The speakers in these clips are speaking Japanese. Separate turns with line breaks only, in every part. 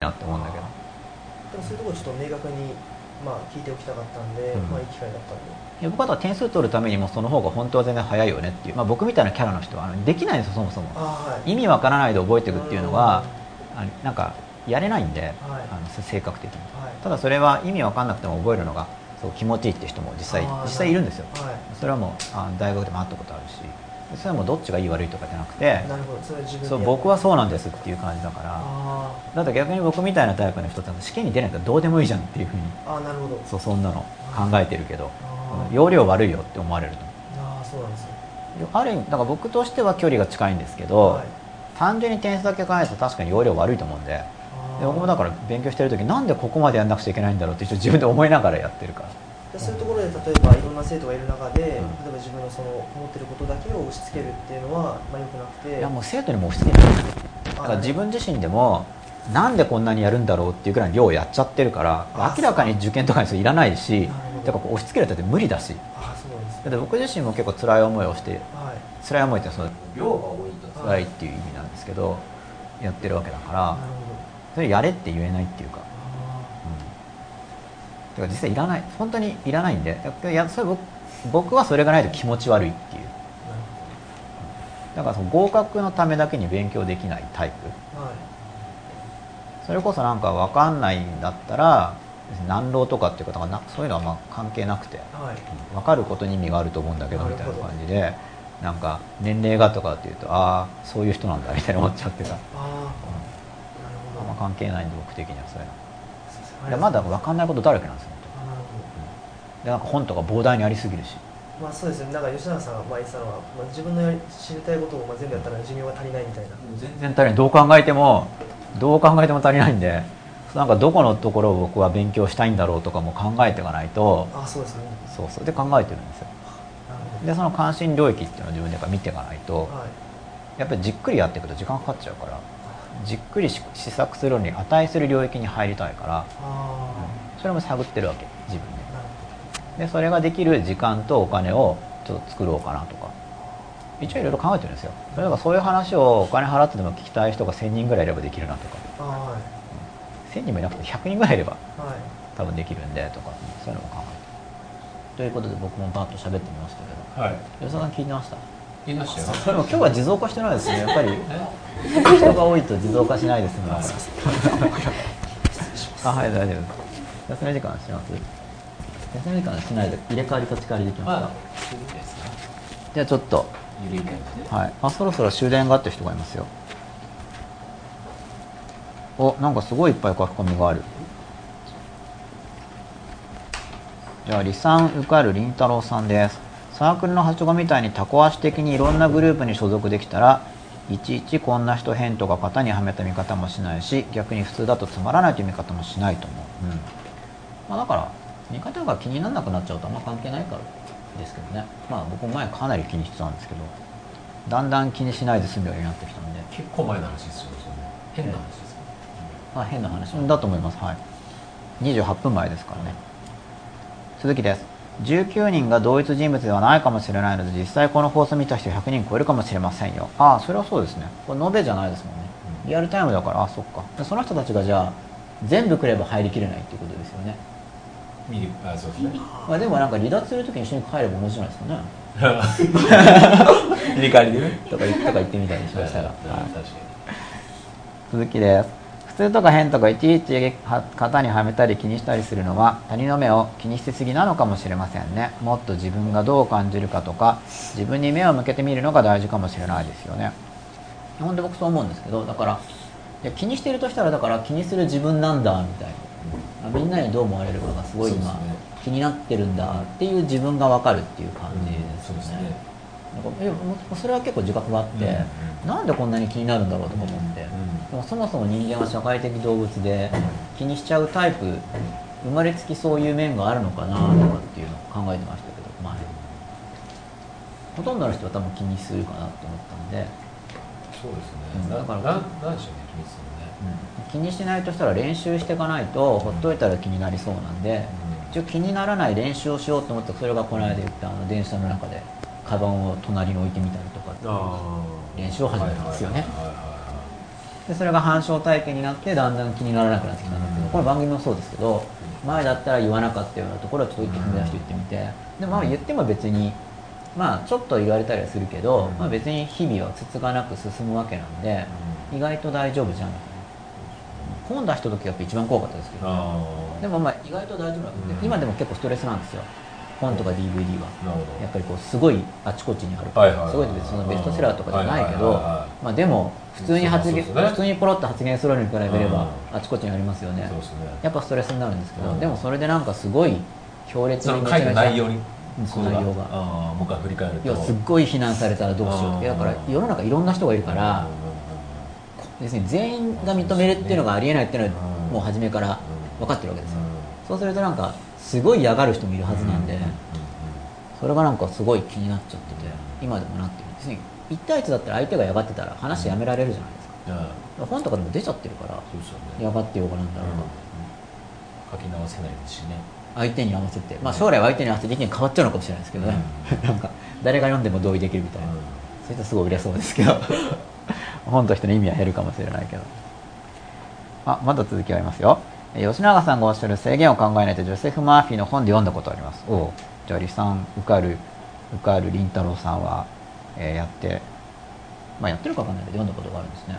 なって思うんだけど。
でもそういうところちょっと明確に、まあ、聞いておきたかったんで、
うん。
まあいい機会だったんで。
いや僕は点数取るためにもその方が本当は全然早いよねっていう、まあ、僕みたいなキャラの人はあのできないんですよそもそも。
はい。
意味わからないで覚えていくっていうのはあのなんかやれないんで、
はい。
あの性格的に。
はい。
ただそれは意味わかんなくても覚えるのがそう気持ちいいって人も実際
あー
実際いるんですよ。
はい。
それはもうあ大学でも会ったことあるしそれはもうどっちがいい悪いとかじゃなくて
そ
う僕はそうなんですっていう感じだから
あ
だって逆に僕みたいなタイプの人って試験に出ないからどうでもいいじゃんっていうふうに
ーあーなるほど。
そうそんなの考えてるけど容量悪いよって思われると。
ああそうなんですね。
ある意味だから僕としては距離が近いんですけど、
はい。
単純に点数だけ考えると確かに容量悪いと思うんでで僕もだから勉強してる時なんでここまでやんなくちゃいけないんだろうって一応自分で思いながらやってるから。
でそういうところで例えばいろんな生徒がいる中で、
ん。
例えば自分のその思ってることだけを押し付けるっていうのは、まあ、よくなくて。
いやもう生徒にも押し付けないだ
あ
から自分自身でもなんでこんなにやるんだろうっていうぐらいの量をやっちゃってるから
あ
明らかに受験とかにいらないしだからこう押し付けるって無理だし。
ああそうですね。
だって僕自身も結構辛い思いをして
はい。
辛い思いってその
量が多いと
辛いっていう意味なんですけどやってるわけだから。それやれって言えないっていうか。
あ
だから実際いらない。本当にいらないんで。いやそれ僕僕はそれがないと気持ち悪いっていう。だからその合格のためだけに勉強できないタイプ。
はい
それこそなんか分かんないんだったら難浪とかっていうことがなそういうのはまあ関係なくて
はい。
分かることに意味があると思うんだけどみたいな感じでなんか年齢がとかっていうとああそういう人なんだみたいな思っちゃってさ、
ああなるほど、
まあ、関係ないんで僕的にはそういうの
で
まだ分かんないことだらけなんですよ。
あなるほど。
でなんか本とか膨大にありすぎるし。
まあそうですね。なんか吉永さんがまあ言ってたのは、まあ、自分の知りたいことをまあ全部やったら寿命が足りないみたいな。
全然足りない。どう考えてもどう考えても足りないんでなんかどこのところを僕は勉強したいんだろうとかも考えていかないと
ああそうですね。
そうそう。で考えてるんですよ。でその関心領域っていうのを自分でやっぱ見ていかないと
はい。
やっぱりじっくりやっていくと時間かかっちゃうからじっくりし試作するのに値する領域に入りたいから
あ
それも探ってるわけ自分で。でそれができる時間とお金をちょっと作ろうかなとか。一応いろいろ考えてるんですよ。例えばそういう話をお金払ってでも聞きたい人が1000人ぐらいいればできるなとか。
はい。
1000人もいなくて100人ぐらいいれば
はい。
多分できるんでとかそういうのも考えてる。ということで僕もバーッと喋ってみましたけど。
はい。
吉田さん聞いてました？
言いましたよ。
でも今日は地蔵化してないですね。やっぱり人が多いと地蔵化しないですね。あはい大丈夫休み時間します？休み時間しないで入れ替わり立ち替わりできますか、
まあいいですね
じゃあちょっとはい。あそろそろ終電がって人がいますよ。おなんかすごいいっぱい書き込みがある。じゃあ離散受かるりんたろうさんですサークルのはしごみたいにタコ足的にいろんなグループに所属できたらいちいちこんな人変とか型にはめた見方もしないし逆に普通だとつまらないという見方もしないと思う、うん。まあ、だから見方が気にならなくなっちゃうとあんま関係ないからですけどね。まあ僕前かなり気にしてたんですけどだんだん気にしないで済むようになってきたんで。
結構前の話ですよそれ変な話ですよ
まあ、変な話だと思います。はい。28分前ですからね。鈴木です19人が同一人物ではないかもしれないので実際この放送見た人100人超えるかもしれませんよ。ああそれはそうですね。これ延べじゃないですもんね。リアルタイムだからあそっか。でその人たちがじゃあ全部来れば入りきれないっていうことですよね、
見るあそうですね。
まあ、でもなんか離脱するときに一緒に帰れば同じじゃないですかね。
入れ替わりでね。
とか言とか言ってみたりしましたら、
確か
はい。
に
続きです。普通とか変とかいちいちは型にはめたり気にしたりするのは他人の目を気にしすぎなのかもしれませんね。もっと自分がどう感じるかとか自分に目を向けてみるのが大事かもしれないですよね。本当僕そう思うんですけどだからいや気にしてるとしたらだから気にする自分なんだみたいな、あみんなにどう思われるかがすごい今、気になってるんだっていう自分が分かるっていう感じですよね,、
そ
れは結構自覚があって、
うんうん。
なんでこんなに気になるんだろうとか思って、
うん
でもそもそも人間は社会的動物で気にしちゃうタイプ生まれつきそういう面があるのかなとかっていうのを考えてましたけど前ほとんどの人は多分気にするかなと思ったんで、
そうです
うんだから
ななんでしょうね気にするのね。
気にしないとしたら練習していかないとほっといたら気になりそうなんで、一応気にならない練習をしようと思ってそれがこの間言ったあの電車の中でカバンを隣に置いてみたりとか練習を始めたんですよね。
はいはいはいはい
でそれが反証体験になってだんだん気にならなくなってきたんですけど、
うん。
この番組もそうですけど前だったら言わなかったようなところをちょっと一気に踏み出して言ってみて。でまあ言っても別にまあちょっと言われたりはするけど、
うん。
まあ、別に日々はつつがなく進むわけなんで意外と大丈夫じゃんみたいな。本出した時がやっぱ一番怖かったですけど、でもまあ意外と大丈夫なんで、
うん。
今でも結構ストレスなんですよ。本とか DVD は。やっぱりこうすごいあちこちにある
はいはいはい
すごい別にそのベストセラーとかじゃないけどまあでも普通に発言、
ね。
普通にポロッと発言するのに比べれば
うん。
あちこちにありますよね。
ね。
やっぱストレスになるんですけど、
うん。
でもそれでなんかすごい強烈に
その回の内容に
うんその内容が。
もう一回振り返ると。
すっごい非難されたらどうしようって
う。ん。
だから世の中いろんな人がいるから別に全員が認めるっていうのがありえないっていうのは
うん。
もう初めから分かってるわけですよ。
うん。
そうするとなんかすごい嫌がる人もいるはずなんで、それがなんかすごい気になっちゃってて今でもなってる別に1対1だったら相手が嫌がってたら話やめられるじゃないですか。
うん。
本とかでも出ちゃってるから
ね。
嫌がってようがなんだろうが、
書き直せないですしね。
相手に合わせてまあ将来は相手に合わせて意見変わっちゃうのかもしれないですけどね、なんか誰が読んでも同意できるみたいな、それとすごい売れそうですけど。本としての意味は減るかもしれないけど。あまだ続きありますよ。え吉永さんがおっしゃる制限を考えないとジョセフ・マーフィーの本で読んだことあります。おう。じゃあ李さん受かる受かる凛太郎さんは、えーやってまあやってるかわかんないけど読んだことがあるんですね。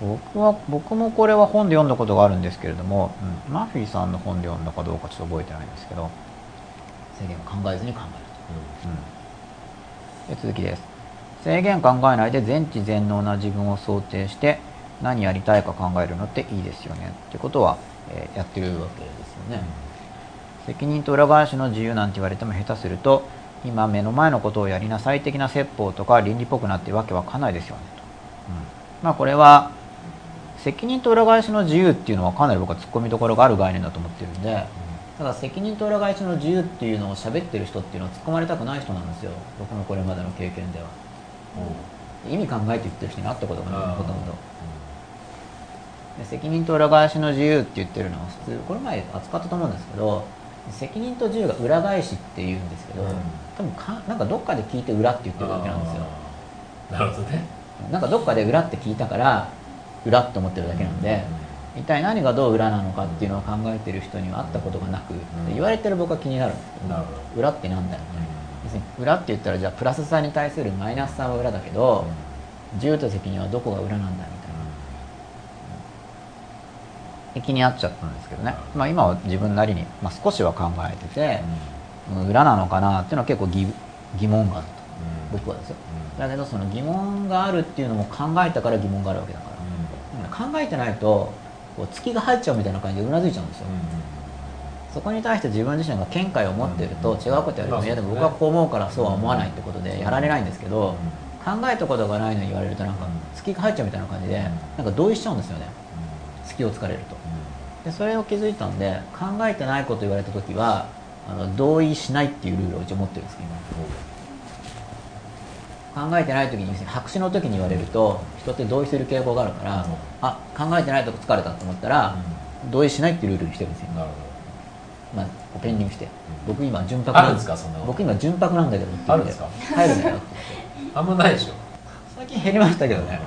僕は僕もこれは本で読んだことがあるんですけれども、うんマーフィーさんの本で読んだかどうかちょっと覚えてないんですけど制限を考えずに考えるとで続きです。制限考えないで全知全能な自分を想定して何やりたいか考えるのっていいですよね。ってことは、えーやってるわけですよね、責任と裏返しの自由なんて言われても下手すると今目の前のことをやりなさい的な説法とか倫理っぽくなってわけわかんないですよね。と、うん。まあこれは責任と裏返しの自由っていうのはかなり僕は突っ込みどころがある概念だと思ってるんでだから責任と裏返しの自由っていうのを喋ってる人っていうのは突っ込まれたくない人なんですよ。僕のこれまでの経験では。意味考えて言ってる人に会ったことがないほとんど。で責任と裏返しの自由って言ってるのは普通これ前扱ったと思うんですけど責任と自由が裏返しって言うんですけど、
うん
多分かなんかどっかで聞いて裏って言ってるだけなんですよ。
なるほどね。
なんかどっかで裏って聞いたから裏って思ってるだけなんで、一体何がどう裏なのかっていうのを考えてる人には会ったことがなく、言われてる僕は気になるんですけど、
なるほど。
裏ってなんだよ別に裏って言ったらじゃあプラス3に対するマイナス3は裏だけど、自由と責任はどこが裏なんだみたいな。で気になっちゃったんですけどね、まあ、今は自分なりに、まあ、少しは考えてて、うん裏なのかなっていうのは結構疑疑問があると。僕はですよ。だけどその疑問があるっていうのも考えたから疑問があるわけだから、考えてないとこう月が入っちゃうみたいな感じでうなずいちゃうんですよ、そこに対して自分自身が見解を持っていると
うん
違うことやると、
まあ
いやでも僕はこう思うからそうは思わないってことでやられないんですけど、考えたことがないのに言われるとなんか
うん。
月が入っちゃうみたいな感じで、
うん。
なんか同意しちゃうんですよね。月を突かれると。でそれを気づいたんで考えてないこと言われた時はあの同意しないっていうルールを一応持ってるんですけど今考えてない時に白紙の時に言われると人って同意する傾向があるから、
うん。
あ考えてないとこ疲れたと思ったら、同意しないっていうルールにしてるんですよ。
なる
まあ、ペンディングして、僕今純白
あるんですかそんな
僕今純白なんだけどって言って。
あるんですか？
入るなよ。っ て
あんまないでしょ。
最近減りましたけどね。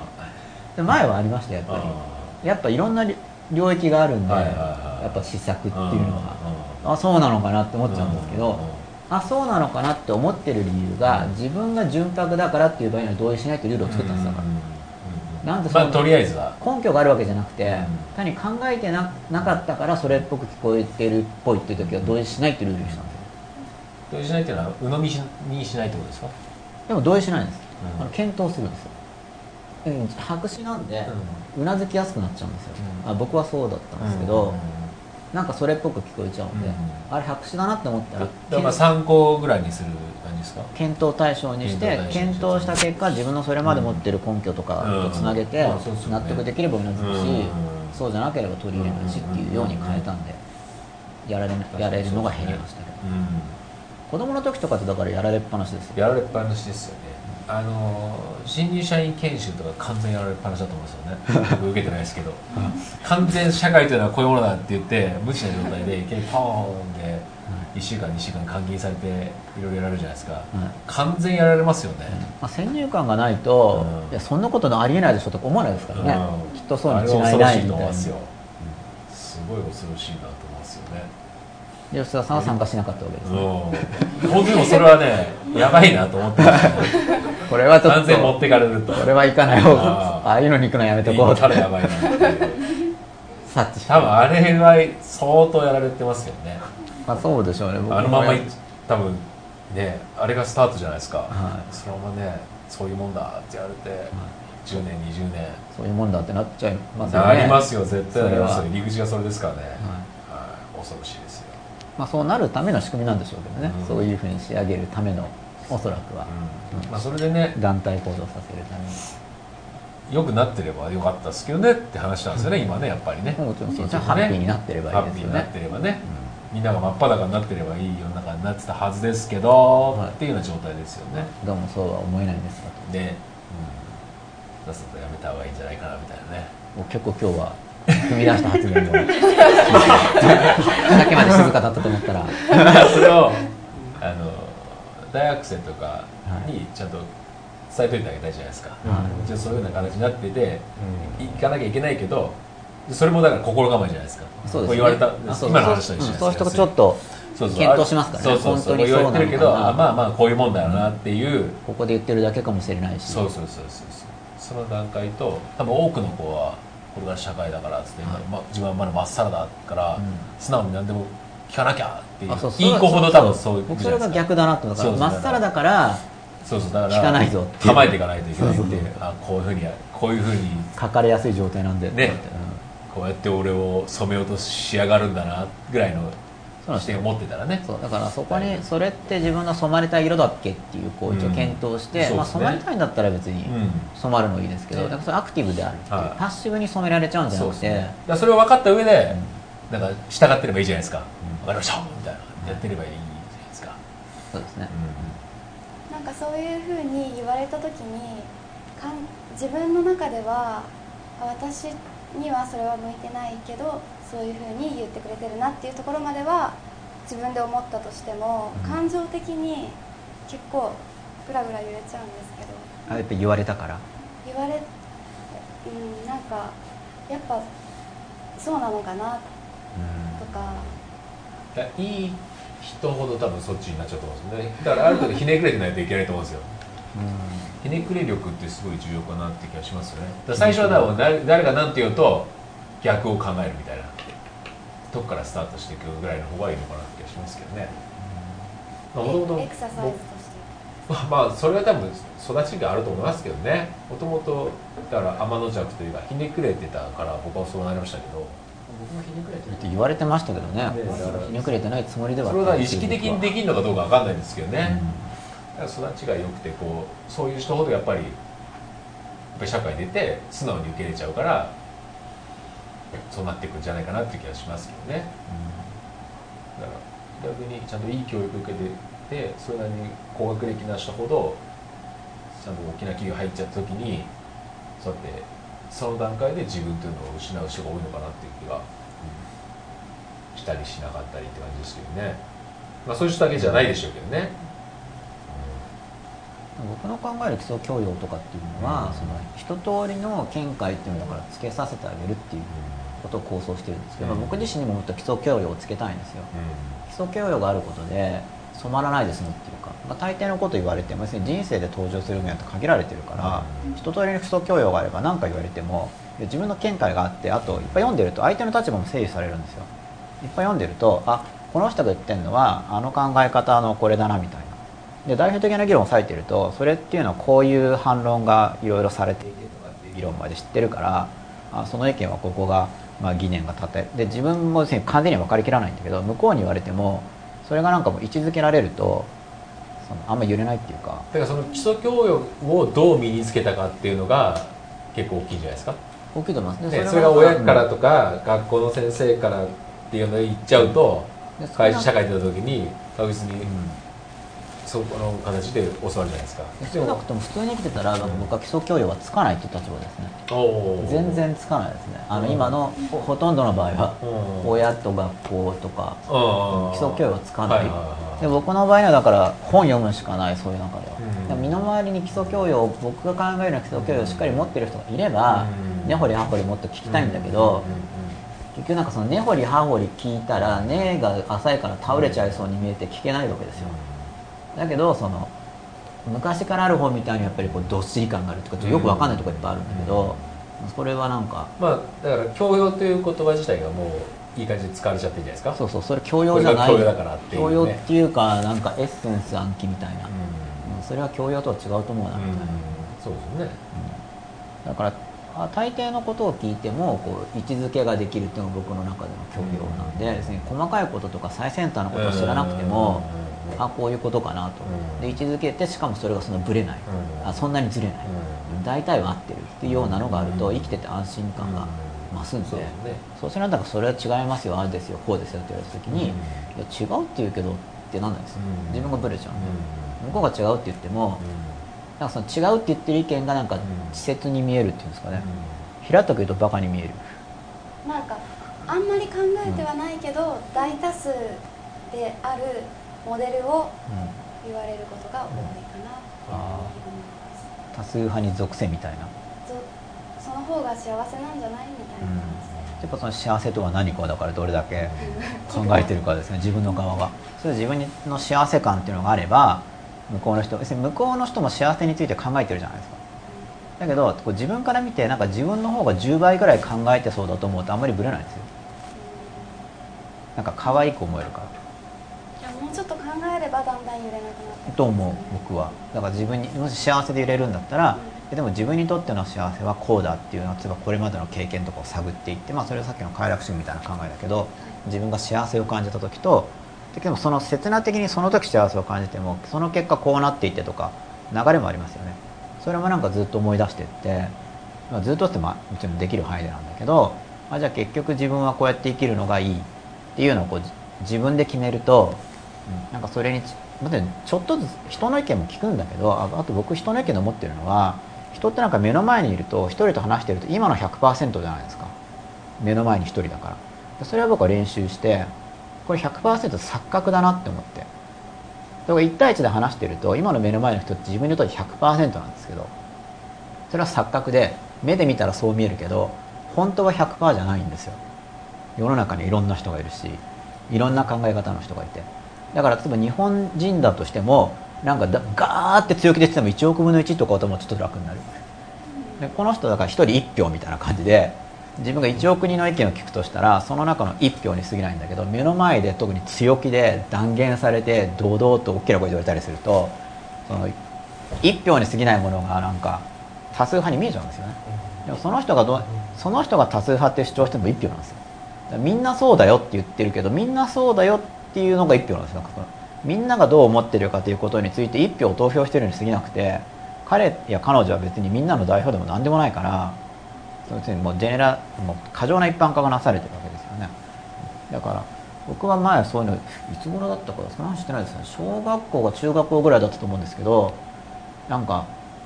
で前はありましたやっぱり。やっぱいろんな領域があるんで、
はいはいはい。
やっぱ試作っていうのは、あそうなのかなって思っちゃうんですけど、あそうなのかなって思ってる理由が、自分が純白だからっていう場合には同意しないっていうルールを作ったんですだから、なんでその
まあとりあえずは。
根拠があるわけじゃなくて、
うん。
単に考えてななかったからそれっぽく聞こえてるっぽいっていう時は同意しないっていうルールにしたんですよ。
同意しないっていうのは鵜呑みしにしないってことですか？
でも同意しないんです、
うん。
あの検討するんですよ、うん、白紙なんで、うなずきやすくなっちゃうんですよ、
うん。
あ僕はそうだったんですけど、なんかそれっぽく聞こえちゃうんで、
うん。
あれ白紙だなって思ったら
だからまあ参考ぐらいにする感じですか？
検討対象にして
検討し
た結果自分のそれまで持ってる根拠とかとつなげて納得できればうなずくし
うん。
そうじゃなければ取り入れないしっていうように変えたんでやられなやれるのが減りましたけど。
うん。
子供の時とかってだからやられっぱなしですよ
やられっぱなしですよねあの新入社員研修とか完全やられっぱなしだと思うんですよね。僕受けてないですけど。完全社会というのはこういうものだって言って無知な状態でい。きなりポーンで1週間2週間監禁されていろいろやられるじゃないですか、完全やられますよね、
まあ、先入観がないと、
うん。
いやそんなことありえないでしょとか思わないですからね、
うん。
きっとそうに違いないみたいな。
と思いますよ、すごい恐ろしいなと思いますよね。
で吉田さんは参加しなかったわけですね、
うん。本当にもそれはねやばいなと思ってましたね。
これはちょっ
完全持っ
と
てかれると。
これはいかない方が
あー
ああいうのに行くのやめとこ
行
う
ったらやばいなって
察知
多分あれは相当やられてますよね。
まあ、そうでしょうね。
あのまま多分ねあれがスタートじゃないですか、
はい。
そのままねそういうもんだって言われて、10年20年。
そういうもんだってなっちゃいますよね。
なりますよ絶対なりますよ入り口がそれですからね、
はい。
はい、恐ろしい
まあ、そうなるための仕組みなんでしょうけどね、
うん。
そういうふうに仕上げるためのおそらくは、
うん。まあ、それでね。
団体行動させるために。
良くなってればよかったですけどねって話なんですよね、今ねやっぱりね。
もちろんそう
結局
じゃあハッピーになってればいいですよね。
ハッピーになってればね、みんなが真っ裸になってればいい世の中になってたはずですけど、
はい。
っていうような状態ですよね。
どうもそうは思えないんですかと
で、うん、さっさとやめた方がいいんじゃないかなみたいなね。
もう結構今日は踏み出した発言も。さっきまで静かだったと思ったら。
それをあの大学生とかにちゃんと伝えといてあげたいじゃないですか、
はい。
じゃあそういうような形になってて、行かなきゃいけないけどそれもだから心構えじゃないですか。
そうです、ね、
こ言われた
あそう
今の話と一緒です
うんそういう人がちょっと
そうそう
検討しますからね。
そうそうそう。
本当にそうなのかな。
言われてるけどあまあまあこういうもんだよなっていう、
ここで言ってるだけかもしれないし。
そうそうそうそうそう。その段階と多分多くの子はこれから社会だからっつって、
はい。
ま、自分はまだまっさらだから、
うん。
素直に何でも聞かなきゃっていういい子ほど多分そう。いう
僕それが逆だなと思うから
そうそう
まっさらだから
そうそうだから
聞かないぞ
構えていかないといけないってあこういうふうにこういうふうに
書かれやすい状態なんで。
ね
うん
こうやって俺を染めようとしやがるんだなぐらいの
そうなんですよ。
視点を持ってたらね
そうだからそこにそれって自分の染まりたい色だっけっていうこう一応検討して、まあ、
うんそうですね。
染まりたいんだったら別に
うん。
染まるのいいですけど、
ね。
だからそれアクティブであるっていう、
はい。
パッシブに染められちゃうんじゃなくて、
ね。それを分かった上で、なんか従ってればいいじゃないですか、分かりました。みたいな。やってればいいじゃないですか、
そうですね、
なんかそういうふうに言われた時にかん自分の中ではあ私にはそれは向いてないけどそういうふうに言ってくれてるなっていうところまでは自分で思ったとしても、
うん。
感情的に結構グラグラ揺れちゃうんですけど。
あやっぱ言われたから？
言われうんなんかやっぱそうなのかなとか。
いやいい人ほど多分そっちになっちゃうと思うんですよね。だからある程度ひねくれてないといけないと思うんですよ。ひねくれ力ってすごい重要かなって気がしますよね。最初はだ誰が何て言うと逆を考えるみたいなとこからスタートしていくぐらいの方がいいのかなって気がしますけどね。もともと
エクササイズとして。
まあそれは多分育ちがあると思いますけどね。もともとだから天の弱というかひねくれてたから僕はそうなりましたけど。
僕もひねくれてるって言われてましたけどね。ひねくれてないつもりでは。
それは意識的にできるのかどうかわかんないですけどね、
うん
だから育ちが良くてこうそういう人ほどやっぱりやっぱり社会に出て素直に受け入れちゃうからそうなっていくんじゃないかなっていう気がしますけどね。だから逆にちゃんといい教育を受けててそれなりに高学歴な人ほどちゃんと大きな企業入っちゃった時にそうやってその段階で自分というのを失う人が多いのかなっていう気がしたりしなかったりって感じですけどね。まあそういう人だけじゃないでしょうけどね、
僕の考える基礎教養とかっていうのは、
うん。
その一通りの見解っていうのだからつけさせてあげるっていうことを構想してるんですけど、
うん。
僕自身にももっと基礎教養をつけたいんですよ。基礎教養があることで染まらないで済むっていうか、まあ、大抵のこと言われても要するに人生で登場する分野って限られてるから、
うん。
一通りの基礎教養があれば何か言われてもで自分の見解があってあといっぱい読んでると相手の立場も整理されるんですよ。いっぱい読んでるとあこの人が言ってるのはあの考え方のこれだなみたいな。で代表的な議論を割いてるとそれっていうのはこういう反論がいろいろされていてとかっていう議論まで知ってるからあその意見はここが、まあ、疑念が立てで自分も完全には分かりきらないんだけど向こうに言われてもそれがなんかもう位置づけられるとそのあんま揺れないっていうか。
だからその基礎教養をどう身につけたかっていうのが結構大きいんじゃないですか、
大きいと思います。
ね、それが親からとか、学校の先生からっていうのを言っちゃうと、
でそれが
会社社会に出た時に確実に、
うん
そそこの形で教わるじゃないですか。
少なくとも普通に生きてたら僕は基礎教養はつかないっていう立場ですね。全然つかないですね。あの
うん。
今のほほとんどの場合は
うん。
親と学校とか
うん。
基礎教養はつかない。で僕の場合にはだから本読むしかないそういう中では、
うん。
身の回りに基礎教養を僕が考えるような基礎教養をしっかり持ってる人がいれば
うん。
根掘り葉掘りもっと聞きたいんだけど、結局なんかその根掘り葉掘り聞いたら根が浅いから倒れちゃいそうに見えて聞けないわけですよだけどその昔からある本みたいにやっぱりこうどっしり感があるとかちょっとよくわかんないところいっぱいあるんだけど、それはなんか
まあだから教養という言葉自体がもういい感じで使われちゃってるんじゃないですか。
そうそうそれ教養じゃない
教養だからっていうね。
教養っていうかなんかエッセンス暗記みたいな、
うん。
うんそれは教養とは違うと思うなみたいな、
そうですよね
だからあ大抵のことを聞いてもこう位置づけができるっていうのが僕の中での教養なんで、別に細かいこととか最先端のことを知らなくても、
うん。
あこういうことかなと、
うん。
で位置づけてしかもそれがそのブレない、
うん。
あそんなにずれない、
うん。
大体は合ってるっていうようなのがあると、
うん。
生きてて安心感が増すんで、
そうですね。
そうするとそれは違いますよああですよこうですよって言われた時に、
うん。
いや違うって言うけどってなんないです。自分がブレちゃうんで、
う
向こうが違うって言っても、なんかその違うって言ってる意見がなんか
ん。
稚拙に見えるっていうんですかね、
ん。
平たく言うとバカに見える
なんかあんまり考えてはないけど、大多数であるモデルを言われることが多いかなって思います。
多数派に属せみたいな。
ぞその方が幸せなんじゃないみたいな。感
やっぱその幸せとは何かだからどれだけ 考えてるかですね。自分の側が。それ自分の幸せ感っていうのがあれば向こうの人。別に向こうの人も幸せについて考えてるじゃないですか。だけどこう自分から見てなんか自分の方が10倍ぐらい考えてそうだと思うとあんまりブレないんですよ。なんか可愛く思えるから。
じいやもうちょっと考えればだんだん揺れなくなって
と思う僕は。だから自分にもし幸せで揺れるんだったら、でも自分にとっての幸せはこうだっていうのは例えばこれまでの経験とかを探っていって、まあ、それはさっきの快楽主義みたいな考えだけど自分が幸せを感じた時とでもその切な的にその時幸せを感じてもその結果こうなっていってとか流れもありますよね。それもなんかずっと思い出してって、まあ、ずっとってまあもちろんできる範囲でなんだけど、まあ、じゃあ結局自分はこうやって生きるのがいいっていうのをこう自分で決めると、うんなんかそれにちまたちょっとずつ人の意見も聞くんだけどああと僕人の意見で思ってるのは人ってなんか目の前にいると一人と話してると今の100%じゃないですか。目の前に一人だから。それは僕は練習してこれ100%錯覚だなって思って。だから1対1で話してると今の目の前の人って自分にとって100%なんですけどそれは錯覚で目で見たらそう見えるけど本当は100%じゃないんですよ。世の中にいろんな人がいるしいろんな考え方の人がいて。だから例えば日本人だとしてもなんかだガーって強気で言っても1億分の1とかともちょっと楽になる。でこの人だから1人1票みたいな感じで自分が1億人の意見を聞くとしたらその中の1票に過ぎないんだけど目の前で特に強気で断言されて堂々と大きな声で言われたりするとその1票に過ぎないものがなんか多数派に見えちゃうんですよね。でもその人がどうその人が多数派って主張しても1票なんですよ。みんなそうだよって言ってるけどみんなそうだよっていうのが1票なんですよ。みんながどう思ってるかということについて1票を投票してるに過ぎなくて彼や彼女は別にみんなの代表でも何でもないから要するにもうジェネラもう過剰な一般化がなされてるわけですよね。だから僕は前そういうのいつ頃だったかその話してないですね。小学校が中学校ぐらいだったと思うんですけどなんか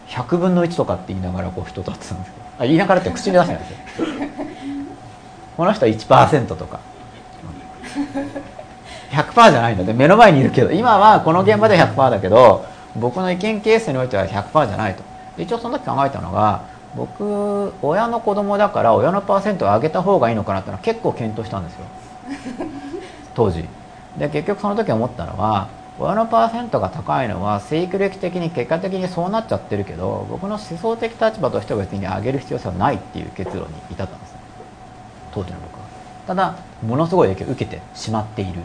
100分の1とかって言いながらこう人と会ってたんですけど。あ言いながらって口に出してないですよ。この人は1%とか。100%じゃないんだって。目の前にいるけど。今はこの現場では100%だけど僕の意見ケースにおいては100%じゃないと。一応その時考えたのが僕親の子供だから親のパーセントを上げた方がいいのかなってのは結構検討したんですよ。当時。で結局その時思ったのは親のパーセントが高いのは生育歴的に結果的にそうなっちゃってるけど僕の思想的立場としては別に上げる必要性はないっていう結論に至ったんです。ね当時の僕は。ただものすごい影響を受けてしまっている。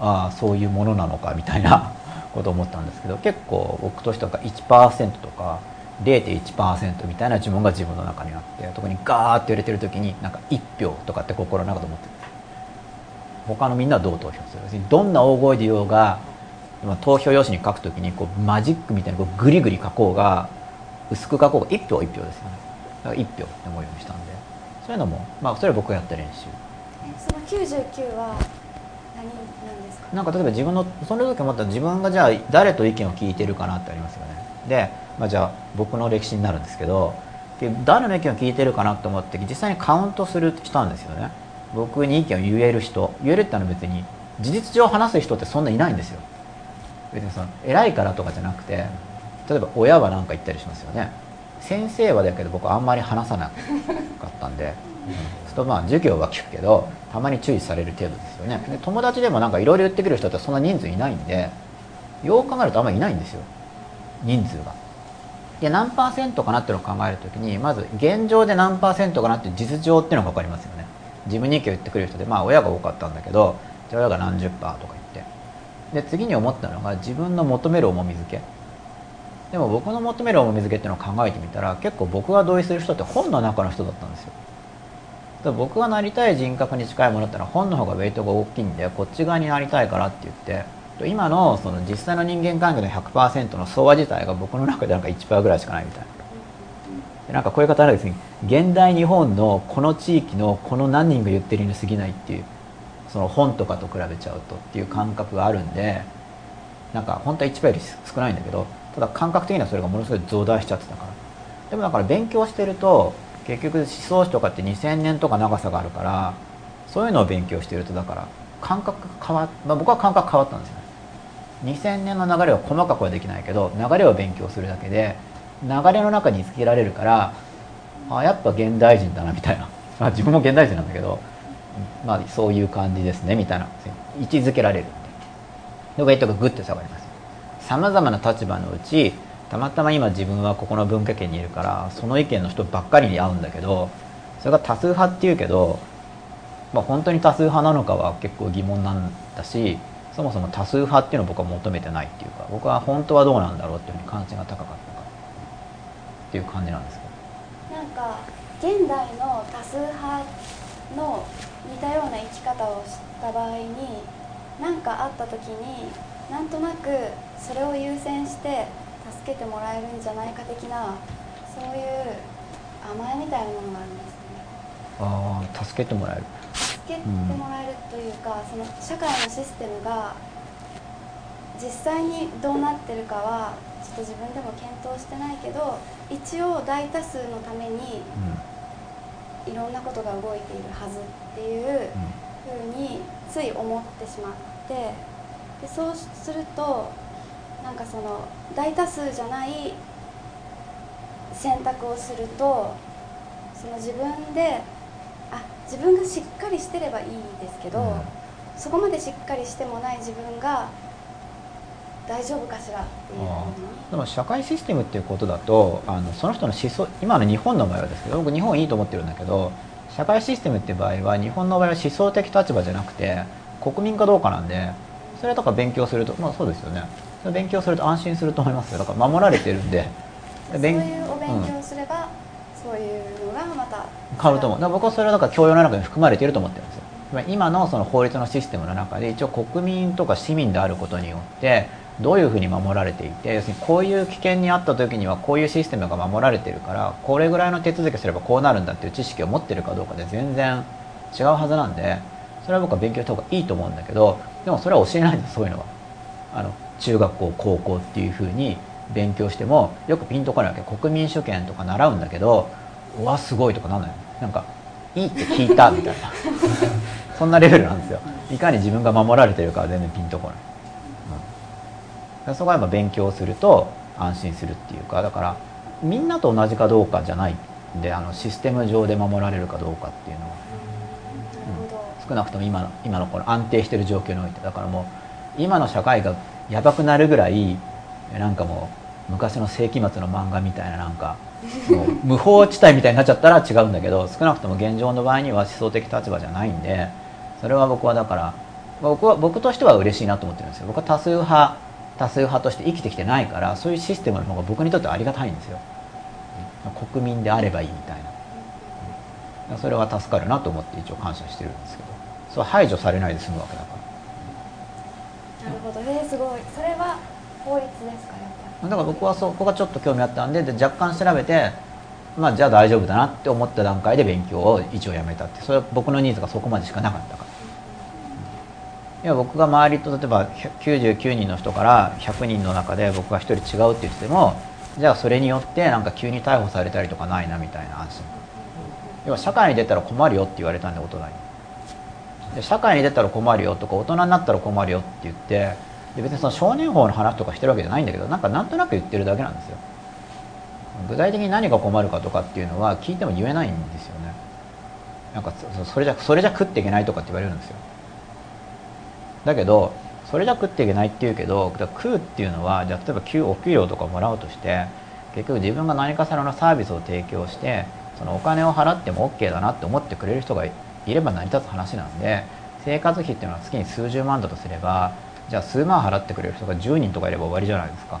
ああそういうものなのかみたいなことを思ったんですけど結構僕としては1%とか0.1%みたいな呪文が自分の中にあって特にガーッと揺れてる時になんか1票とかって心の中で思ってる。他のみんなはどう投票する？別にどんな大声で言おうが今投票用紙に書くときにこうマジックみたいにこうグリグリ書こうが薄く書こうが1票は1票ですよね。だから1票って思うようにしたんで。そういうのもまあそれは僕がやった練習。
その99は何なんですか？
なんか例えば自分のその時思ったら自分がじゃあ誰と意見を聞いてるかなってありますよねで、まあ、じゃあ僕の歴史になるんですけど誰の意見を聞いてるかなと思って実際にカウントするしたんですよね。僕に意見を言える人言えるってのは別に事実上話す人ってそんないないんですよ。別にその偉いからとかじゃなくて例えば親は何か言ったりしますよね。先生はだけど僕あんまり話さなかったんで、うん、するとまあ授業は聞くけどたまに注意される程度ですよね。で友達でもなんかいろいろ言ってくる人ってそんな人数いないんでよう考えるとあんまりいないんですよ。人数が。で何パーセントかなっていうのを考えるときにまず現状で何パーセントかなって実情っていうのが分かりますよね。自分に意見を言ってくれる人でまあ親が多かったんだけどじゃあ親が何十パーとか言って。で次に思ったのが自分の求める重み付け。でも僕の求める重み付けっていうのを考えてみたら結構僕が同意する人って本の中の人だったんですよ。だ僕がなりたい人格に近いものってのは本の方がウェイトが大きいんでこっち側になりたいからって言って今のその実際の人間関係の100%の相和自体が僕の中でなんか1%ぐらいしかないみたいな。なんかこういう方はですね。現代日本のこの地域のこの何人が言ってるに過ぎないっていうその本とかと比べちゃうとっていう感覚があるんでなんか本当は1%より少ないんだけどただ感覚的にはそれがものすごい増大しちゃってたから。でもだから勉強してると結局思想史とかって2000年とか長さがあるからそういうのを勉強してるとだから感覚変わっ、まあ、僕は感覚変わったんですよね。2000年の流れは細かくはできないけど流れを勉強するだけで流れの中につけられるからあやっぱ現代人だなみたいな、ま あ、自分も現代人なんだけど、まあ、そういう感じですねみたいな。位置づけられるでウェイトがグッと下がります。さまざまな立場のうちたまたま今自分はここの文化圏にいるからその意見の人ばっかりに会うんだけどそれが多数派っていうけど、まあ、本当に多数派なのかは結構疑問なんだしそもそも多数派っていうのを僕は求めてないっていうか僕は本当はどうなんだろうっていうふうに関心が高かったかっていう感じなんです
けど。なんか現代の多数派の似たような生き方をした場合に何かあった時になんとなくそれを優先して助けてもらえるんじゃないか的なそういう甘えみたいなものがあるんですね。
ああ助けてもらえる
けてもらえるというか、その社会のシステムが実際にどうなってるかはちょっと自分でも検討してないけど一応大多数のためにいろんなことが動いているはずっていうふうについ思ってしまってでそうするとなんかその大多数じゃない選択をするとその自分で自分がしっかりしてればいいですけど、うん、そこまでしっかりしてもない自分が大丈夫かしら？っていう
でも社会システムっていうことだとあのその人の思想今の日本の場合はですけど僕日本いいと思ってるんだけど社会システムっていう場合は日本の場合は思想的立場じゃなくて国民かどうかなんでそれとか勉強するとまあそうですよね。勉強すると安心すると思いますよ。だから守られてるんで。
そういうお勉強すれば、うんそういうのがまた。
変わると思う。僕はそれはだか教養の中に含まれていると思ってるんですよ。今のその法律のシステムの中で一応国民とか市民であることによってどういうふうに守られていて要するにこういう危険にあった時にはこういうシステムが守られてるからこれぐらいの手続きすればこうなるんだっていう知識を持ってるかどうかで全然違うはずなんでそれは僕は勉強した方がいいと思うんだけどでもそれは教えないんですそういうのは。あの中学校高校っていうふうに勉強してもよくピンとこないわけ。国民主権とか習うんだけどうわすごいとかなんないなんかいいって聞いたみたいな。そんなレベルなんですよ。いかに自分が守られてるかは全然ピンとこない、うん、そこはやっぱ勉強すると安心するっていうかだからみんなと同じかどうかじゃないんであのシステム上で守られるかどうかっていうのは、うん、少なくとも今の今のこの安定してる状況において。だからもう今の社会がやばくなるぐらいなんかもう昔の世紀末の漫画みたいななんかもう無法地帯みたいになっちゃったら違うんだけど 少なくとも現状の場合には思想的立場じゃないんでそれは僕はだから僕は僕としては嬉しいなと思ってるんですよ。僕は多数派多数派として生きてきてないからそういうシステムの方が僕にとってはありがたいんですよ。国民であればいいみたいな。それは助かるなと思って一応感謝してるんですけど。それ排除されないで済むわけだか
ら。なるほど。え、すごい。それ法律ですかやっぱり。
だから僕はそこがちょっと興味あったんでで若干調べてまあじゃあ大丈夫だなって思った段階で勉強を一応やめたってそれは僕のニーズがそこまでしかなかったから、いや僕が周りと例えば99人の人から100人の中で僕が1人違うって言っててもじゃあそれによってなんか急に逮捕されたりとかないなみたいな安心感要は社会に出たら困るよって言われたんで大人に。で社会に出たら困るよとか大人になったら困るよって言ってで別にその少年法の話とかしてるわけじゃないんだけどなんかなんとなく言ってるだけなんですよ。具体的に何が困るかとかっていうのは聞いても言えないんですよね。なんかそれじゃそれじゃ食っていけないとかって言われるんですよ。だけどそれじゃ食っていけないっていうけど食うっていうのはじゃ例えば給お給料とかもらうとして結局自分が何かしらのサービスを提供してそのお金を払っても OK だなって思ってくれる人がいれば成り立つ話なんで生活費っていうのは月に数十万だとすればじゃあ数万払ってくれる人が10人とかいれば終わりじゃないですか。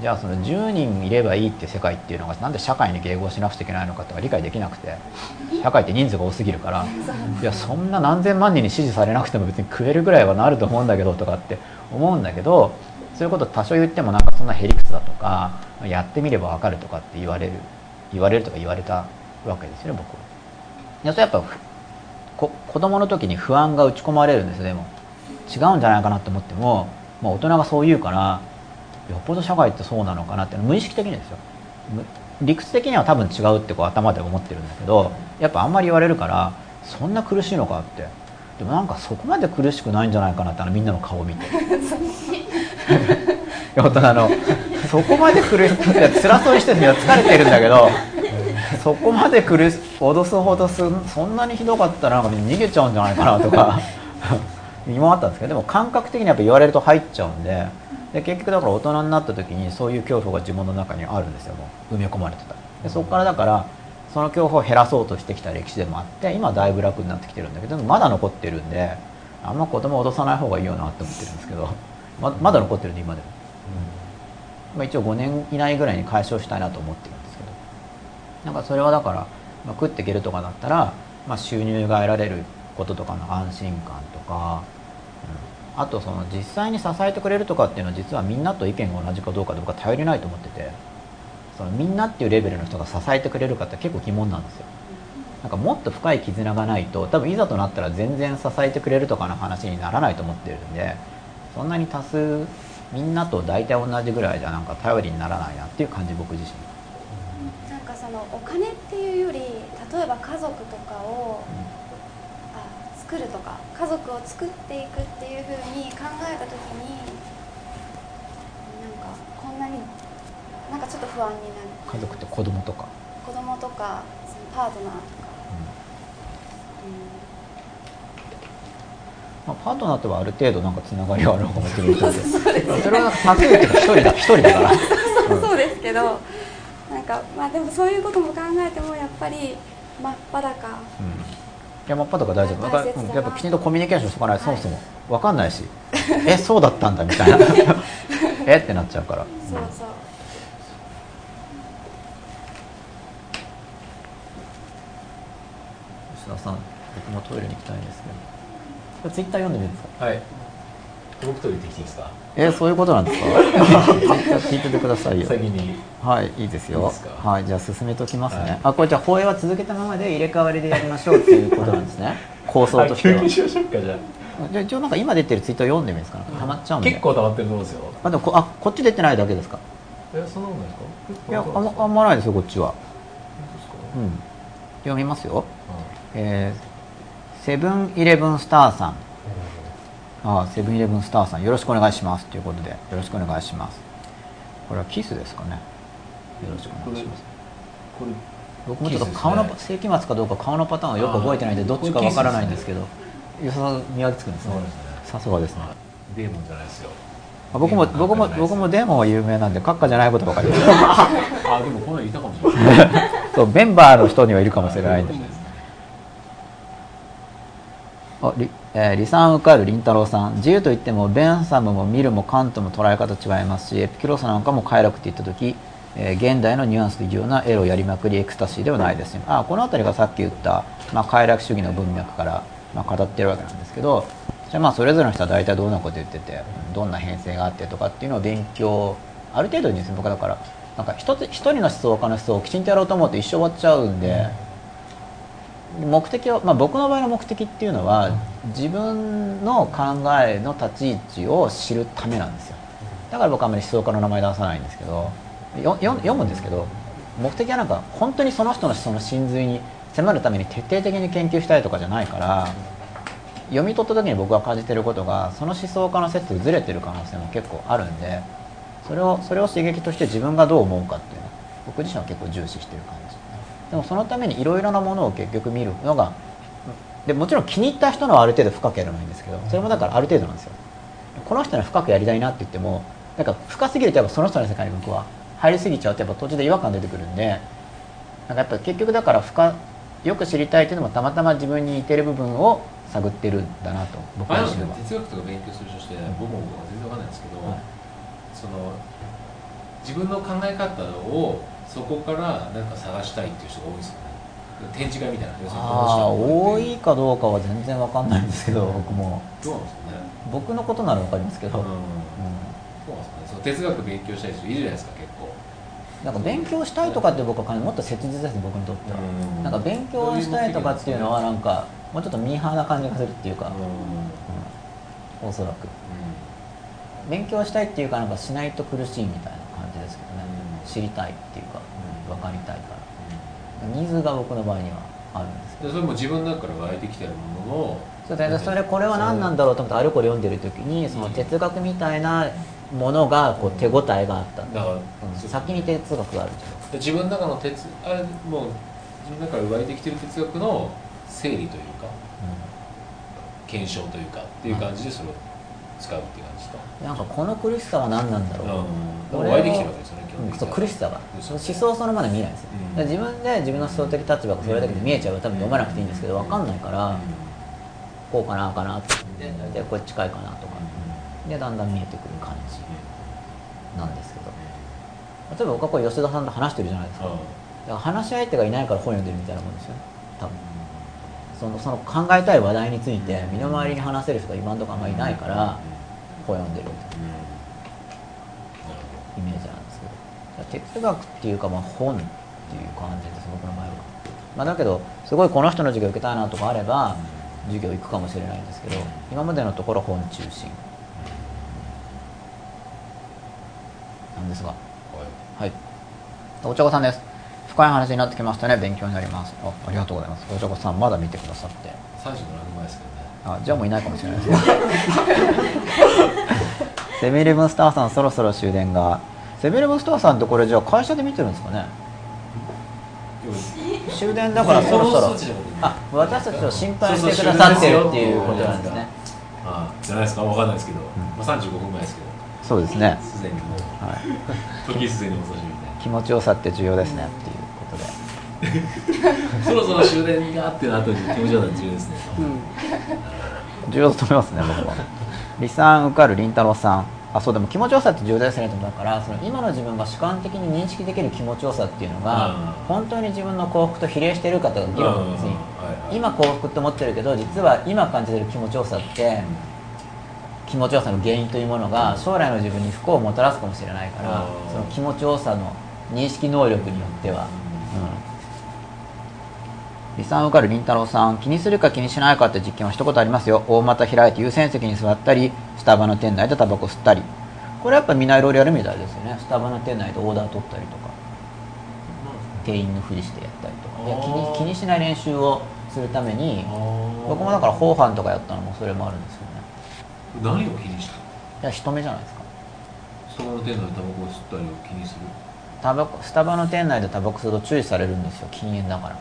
じゃあその10人いればいいって世界っていうのがなんで社会に迎合しなくちゃいけないのかっていうのが理解できなくて社会って人数が多すぎるからいやそんな何千万人に支持されなくても別に食えるぐらいはなると思うんだけどとかって思うんだけどそういうこと多少言ってもなんかそんなへりくつだとかやってみればわかるとかって言われる言われるとか言われたわけですよね僕は。いやそれやっぱこ子供の時に不安が打ち込まれるんですよでも違うんじゃないかなと思っても、まあ、大人がそう言うからよっぽど社会ってそうなのかなって無意識的にですよ。理屈的には多分違うってこう頭で思ってるんだけどやっぱあんまり言われるからそんな苦しいのかって。でもなんかそこまで苦しくないんじゃないかなってあのみんなの顔を見て。大人の。そこまで苦しくて辛そうにしてるには疲れてるんだけどそこまで苦し脅すほどすそんなにひどかったらなんか逃げちゃうんじゃないかなとか今あったんですけどでも感覚的にやっぱ言われると入っちゃうんでで結局だから大人になった時にそういう恐怖が自分の中にあるんですよもう埋め込まれてた。でそこからだからその恐怖を減らそうとしてきた歴史でもあって今だいぶ楽になってきてるんだけどまだ残ってるんであんま子供を脅さない方がいいよなって思ってるんですけどままだ残ってるんで今でも、まあ、一応5年以内ぐらいに解消したいなと思ってるんですけど。なんかそれはだから、まあ、食っていけるとかだったら、まあ、収入が得られることとかの安心感とか、うん、あとその実際に支えてくれるとかっていうのは実はみんなと意見が同じかどうかで僕は頼りないと思ってて。そのみんなっていうレベルの人が支えてくれるかって結構疑問なんですよ。なんかもっと深い絆がないと多分いざとなったら全然支えてくれるとかの話にならないと思ってるんでそんなに多数みんなと大体同じぐらいじゃなんか頼りにならないなっていう感じ僕自身。
なんかそのお金っていうより例えば家族とか、作るとか家族を作っていくっていうふうに考えた時になんかこんなになんかちょっと不安になる。
家族って子供とか、
子供とかそのパートナーとか、
まあ、パートナーとはある程度なんかつながりはあるのかもしれないけど それは多数っていう人だ一人だから、
うん、そうですけどなんかまあでもそういうことも考えてもやっぱり真っ裸。
うん、いや真っ裸大丈夫？
大切だな。
やっぱきちんとコミュニケーションしとかないとそもそも分かんないし、えそうだったんだみたいな。えってなっちゃうから。
そうそう。
吉田さん僕もトイレに行きたいんですけど。ツイッター読んでみるんですか？
はい僕トイレ行ってきていいですか？
えそういうことなんですか？聞いててくださいよ。はいいいですよ。はいじゃあ進めときますね、
はい。
あこれじゃあ放映は続けたままで入れ替わりでやりましょうっていうことなんですね。構想としては。
しましょうかじゃ
じゃあ一応なんか今出てるツイー読んでみますか？たまっちゃう
あ
んで。
結構溜まってると思うんですよ。
あでもこあこっち出てないだけですか？
えそんなことないですか
いやあんまあんまないですよこっちは。うん。読みますよ。えーセブンイレブンスターさんあセブンイレブンスターさんよろしくお願いします。ということでよろしくお願いします。これはキスですかね。よろしくお願いします。
これ
僕もちょっと顔の、
キスです
世紀末かどうか顔のパターンをよく覚えてないんでどっちかわからないんですけどよさ見分けつくんですね。
そうですね。
さすがですね
デーモンじゃないですよ。
あ僕も
デーモン
僕も僕もデーモンは有名なんで閣下じゃないことばかり
あでもこの間いたかもしれない。
そうメンバーの人にはいるかもしれないんで
す。ね
あリ,、えー、リサン受かるりんたろーさん自由といってもベンサムもミルもカントも捉え方違いますしエピキロスなんかも快楽って言った時、えー現代のニュアンスで言うようなエロをやりまくりエクスタシーではないですよあこの辺りがさっき言った、まあ、快楽主義の文脈から、まあ、語ってるわけなんですけどじゃあまあそれぞれの人は大体どんなこと言っててどんな編成があってとかっていうのを勉強ある程度にですね僕はだからなんか一つ一人の思想家の思想をきちんとやろうと思うと一生終わっちゃうんで。目的を、まあ、僕の場合の目的っていうのは自分の考えの立ち位置を知るためなんですよ。だから僕はあんまり思想家の名前出さないんですけど読むんですけど目的はなんか本当にその人の思想の真髄に迫るために徹底的に研究したいとかじゃないから読み取った時に僕が感じてることがその思想家の説とずれてる可能性も結構あるんでそれをそれを刺激として自分がどう思うかっていうの。は僕自身は結構重視してる感じでもそのためにいろいろなものを結局見るのがでもちろん気に入った人のはある程度深くやればいいんですけどそれもだからある程度なんですよ。この人の深くやりたいなって言ってもなんか深すぎるとやっぱその人の世界に僕は入りすぎちゃうとやっぱ途中で違和感出てくるんでなんかやっぱ結局だから深よく知りたいっていうのもたまたま自分に似てる部分を探ってるんだなと僕
あれなん
自身は。
ですね哲学とか勉強する人して僕も全然わかんないんですけど、
はい。
その自分の考え方をそこからなんか探したいっていう人が多いですよね。展示会みたいな
ああ多いかどうかは全然わかんないんですけど僕も。
どうなんですかね。
僕のことならわかりますけど、
うん。
うん
そうなんですかねその哲学勉強したい人いるじゃないですか結構。
なんか勉強したいとかって僕は感じもっと切実です僕にとって。は、
うん。
なんか勉強したいとかっていうのはなんかもうちょっとミーハーな感じがするっていうか、おそらく。勉強したいっていうかなんかしないと苦しいみたいな感じですけどね、
うん。
知りたいっていうか、
うん
分かりたいから。ニーズが僕の場合にはあるんですけど。
でそれも自分の中から湧いてきてるものを
そうでそれこれは何なんだろうと思ってあれこれ読んでる時にその哲学みたいなものがこう手応えがあった
だから
うん。先に哲学があるじゃ
自分の中の哲あれもう自分の中から湧いてきてる哲学の整理というか検証というかっていう感じでそれを使うっていう感じですか、
なんかこの苦しさは何なんだろう、
うん、
俺は
湧いてきてるわけですよね
うんそう苦しさが。思想そのまで見えないんですよ、
うん。
で自分で自分の思想的立場がそれだけで見えちゃうと多分読まなくていいんですけど分かんないからこうかなかなってでこれ近いかなとか。でだんだん見えてくる感じなんですけど。例えば僕はこう吉田さんと話してるじゃないですか。だから話し相手がいないから本読んでるみたいなもんですよね。多分。そのその考えたい話題について身の回りに話せる人が今のところあんまりいないから本読ん。でるイメージなんですけど。哲学っていうかまあ本っていう感じです僕の場合は、まあ、だけどすごいこの人の授業受けたいなとかあれば授業行くかもしれないんですけど今までのところ本中心。なんですが。はい。お茶子さんです。深い話になってきましたね。勉強になります。あありがとうございます。お茶子さんまだ見てくださって。
37年前ですけどね
あじゃあもういないかもしれないですね。セブンイレブンスターさんそろそろ終電が。セブンイレブンスターさんってこれじゃあ会社で見てるんですかね？終電だからそろそろ。あ私たちを心配してくださってるっていうことなんですね。
あじゃないですか。わかんないですけど、まあ、35分前ですけど。
そうですね、
すでにもう。
はい、
時すでに遅しみたい
気持ちよさって重要ですねっていう
そろそろ終電があってな後に気持ちよさ重要ですね、
重要だと思いますね僕は。李さん受かる凛太郎さん。あそうでも気持ちよさって重要ですねと思うからその今の自分が主観的に認識できる気持ちよさっていうのが
うん。
本当に自分の幸福と比例しているかとか議論別に
うん。はいはい。
今幸福って思ってるけど実は今感じてる気持ちよさって気持ちよさの原因というものが将来の自分に不幸をもたらすかもしれないから
うん。
その気持ちよさの認識能力によっては。うん理算受かる凛太郎さん気にするか気にしないかって実験は一言ありますよ。大股開いて優先席に座ったりスタバの店内でタバコ吸ったり。これやっぱみんないろいろやるみたいですよね。スタバの店内でオーダー取ったりとか。店員のふりしてやったりとか。で気に気にしない練習をするために僕もだから法犯とかやったのもそれもあるんですよね。
何を気にした？
いや人目じゃないですか。
スタバの店内でタバコを吸ったりを気にする？
タバコスタバの店内でタバコ吸うと注意されるんですよ。禁煙だから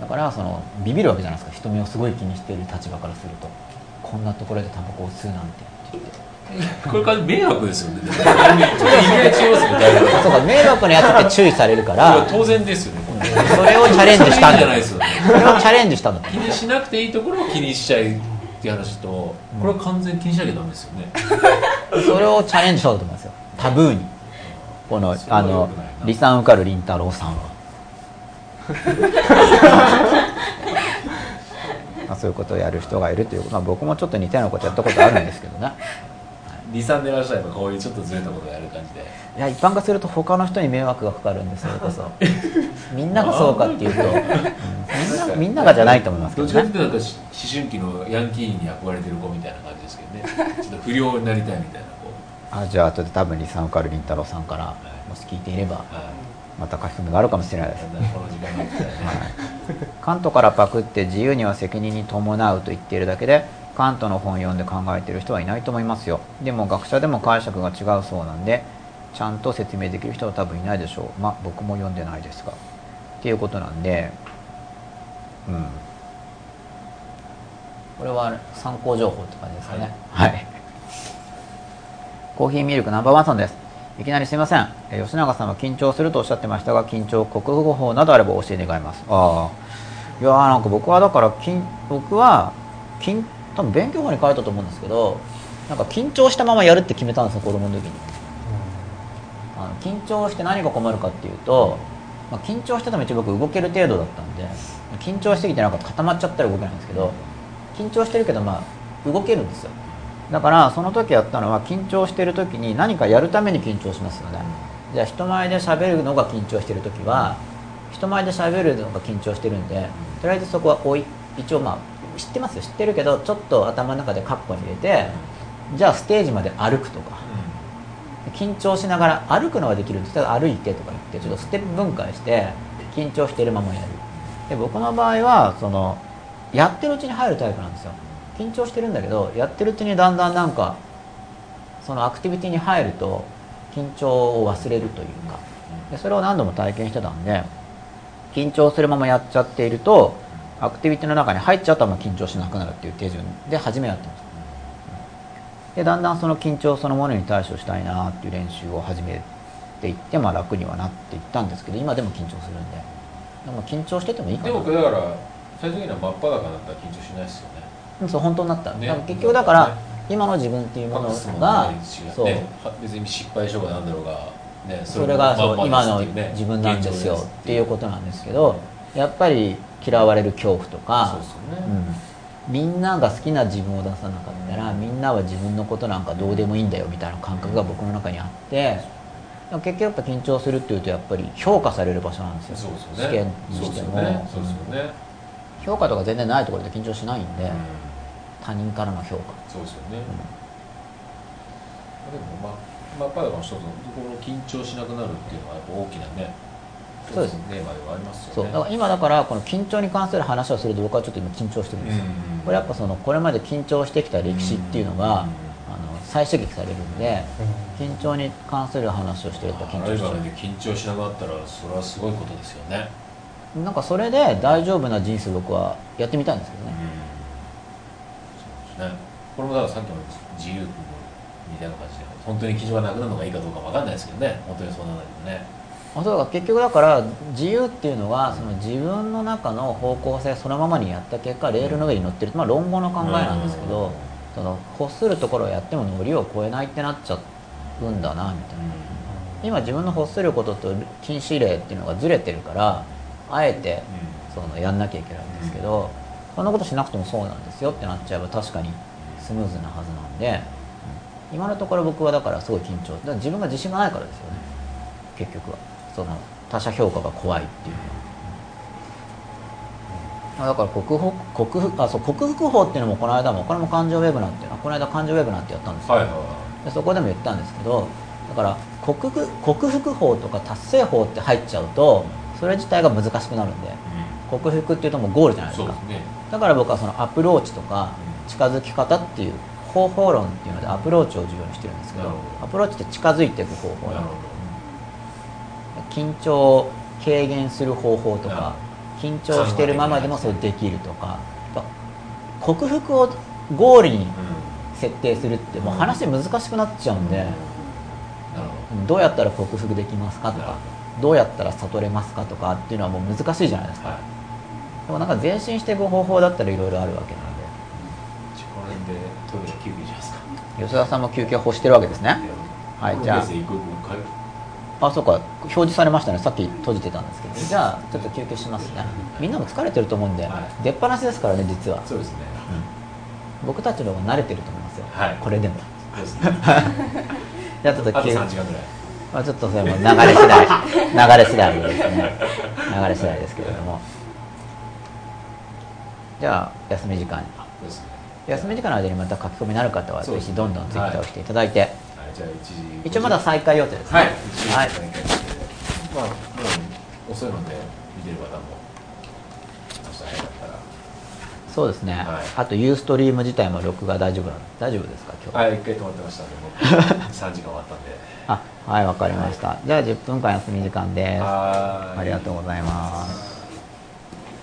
だからそのビビるわけじゃないですか。人目をすごい気にしている立場からすると。こんなところでタバコを吸うなんて。って言って
これから迷惑ですよね。ちょっと
迷惑なやつって注意されるから。
当然ですよね。
それをチャレンジしたんだ。それをチャレンジしたんだと
気にしなくていいところを気にしちゃいって話と、これは完全に気にしなきゃダメですよね。
それをチャレンジしたと思いますよ。タブーに。このあの
良くないな。
理算受かる凛太郎さんはまあそういうことをやる人がいるということは僕もちょっと似たようなことやったことあるんですけどね、はい。
23年らしたらやっぱこういうちょっとずれたことをやる感じで。
いや一般化すると他の人に迷惑がかかるんですそれこそみんながそうかっていうと、うんみんなみんながじゃないと思いますけ
ど
どね。
っちかっていうとなんか思春期のヤンキーに憧れてる子みたいな感じですけどね。ちょっと不良になりたいみたいなこ
あじゃあ後で多分リサンカルりんたろーさんからもし聞いていれば
う、はい、
また書き込みがあるかもしれないです。
だんだんこの時間が来たらね、
カントからパクって自由には責任に伴うと言っているだけでカントの本読んで考えている人はいないと思いますよ。でも学者でも解釈が違うそうなんでちゃんと説明できる人は多分いないでしょう。まあ僕も読んでないですが。っていうことなんでうん。これは参考情報って感じですかね。はい、コーヒーミルクナンバーワンさんですいきなりすいません。えー吉永さんは緊張するとおっしゃってましたが緊張克服法などあれば教え願います。ああ。いやーなんか僕はだから緊僕は緊多分勉強法に書いたと思うんですけどなんか緊張したままやるって決めたんですよ子供の時に。あの緊張して何が困るかっていうと、まあ、緊張してても一応僕動ける程度だったんで緊張しすぎてなんか固まっちゃったら動けないんですけど緊張してるけどまあ動けるんですよだからその時やったのは緊張してる時に何かやるために緊張しますよね。じゃあ人前で喋るのが緊張してる時は人前で喋るのが緊張してるんでとりあえずそこは置い一応まあ知ってますよ。知ってるけどちょっと頭の中でカッコに入れてじゃあステージまで歩くとか。緊張しながら歩くのはできるんです。けど歩いてとか言ってちょっとステップ分解して緊張してるままやる。で僕の場合はそのやってるうちに入るタイプなんですよ。緊張してるんだけどやってるうちにだんだんなんかそのアクティビティに入ると緊張を忘れるというか。でそれを何度も体験してたんで緊張するままやっちゃっているとアクティビティの中に入っちゃうとあんま緊張しなくなるっていう手順で初めやってました。でだんだんその緊張そのものに対処したいなっていう練習を始めていって、まあ、楽にはなっていったんですけど今でも緊張するんで。でも緊張しててもいいかな。
でもだから最終的には真っ裸になったら緊張しないですよね。
そう本当になった、
ね。
だから結局だから、
ね。
今の自分っていうものが
ないし
そう、
別に失敗しようがなんだろうがね
それがそう今の自分なんですよっていう。ことなんですけどやっぱり嫌われる恐怖とか
そうですよね。
うん、みんなが好きな自分を出さなかったら、みんなは自分のことなんかどうでもいいんだよみたいな感覚が僕の中にあって結局やっぱ緊張するっていうとやっぱり評価される場所なんですよ。
そうです
試験にしても。
ね。そうですよね。
評価とか全然ないところで緊張しないんで、
うん
他人からの評価。
そうですよね。でもま真っ裸の人とこの緊張しなくなるっていうのはやっぱ大きなね
そうです。
テーマではありますよね。
そう。だから今だからこの緊張に関する話をすると僕はちょっと今緊張してるんですよ、
うん
これやっぱそのこれまで緊張してきた歴史っていうのが、あの再刺激されるんで緊張に関する話をしてると緊張しちゃ
ライバルで緊張しなくなったらそれはすごいことですよね
う。なんかそれで大丈夫な人生僕はやってみたいんですけどね、
ね。これもだからさっきの自由みたいな感じで本当に緊張がなくなるのがいいかどうかわかんないですけどね。本当にそうならないとね。
あそうだか。ら結局だから自由っていうのはその自分の中の方向性そのままにやった結果レールの上に乗ってる、まあ、論語の考えなんですけど、
うん。
その欲するところをやってもノリを超えないってなっちゃうんだなみたいな。今自分の欲することと禁止令っていうのがずれてるからあえてそのやんなきゃいけないんですけど、そんなことしなくてもそうなんですよってなっちゃえば確かにスムーズなはずなんで、うん。今のところ僕はだからすごい緊張。だから自分が自信がないからですよね。結局は。その他者評価が怖いっていうのは、だから克服克服あそう克服法っていうのもこの間もこれも感情ウェブなんていうのこの間感情ウェブなんてやったんですよ、
はいはいは
でそこでも言ったんですけどだから克服克服法とか達成法って入っちゃうとそれ自体が難しくなるんで。
い、
克服っていうともうゴールじゃないですか。
ね。
だから僕はそのアプローチとか近づき方っていう方法論っていうのでアプローチを重要にしてるんですけどアプローチって近づいていく方法なんで
なるほ
緊張を軽減する方法とか緊張してるままでもそれできるとか克服をゴールに
ど
設定するってもう話難しくなっちゃうんでど。うやったら克服できますかとかど。うやったら悟れますかとかっていうのはもう難しいじゃないですかでもなんか前進していく方法だったらいろいろあるわけなんで。
でトイレ休憩しますか。
吉田さんも休憩を欲してるわけですね。はいじゃあ。あそうか。表示されましたね。さっき閉じてたんですけど。じゃあちょっと休憩しますね。みんなも疲れてると思うんで、
はい。
出っ放しですからね実は。
そうですね。
僕たちの方が慣れてると思いますよ、
はい。
これでも。
そうですね。
じゃあちょっと
あと
急
3時間ぐらい。
まあ、ちょっとそれも流れ次第。流れ次第ですね。流れ次第ですけれどもじゃあ休み時間休み時間の間にまた書き込みになる方はぜひどんどんツイッターをしていただいて、
はい。じゃあ1時
一応まだ再開予定ですね。
はい、
はい。
まあもう遅いので見てる方も
そうですね、
はい。
あとユーストリーム自体も録画大丈夫なの大丈夫ですか？今日。
はい一回止まってましたんでもう3時間終わったんで。
あはいわかりました、じゃあ10分間休み時間です。ありがとうございます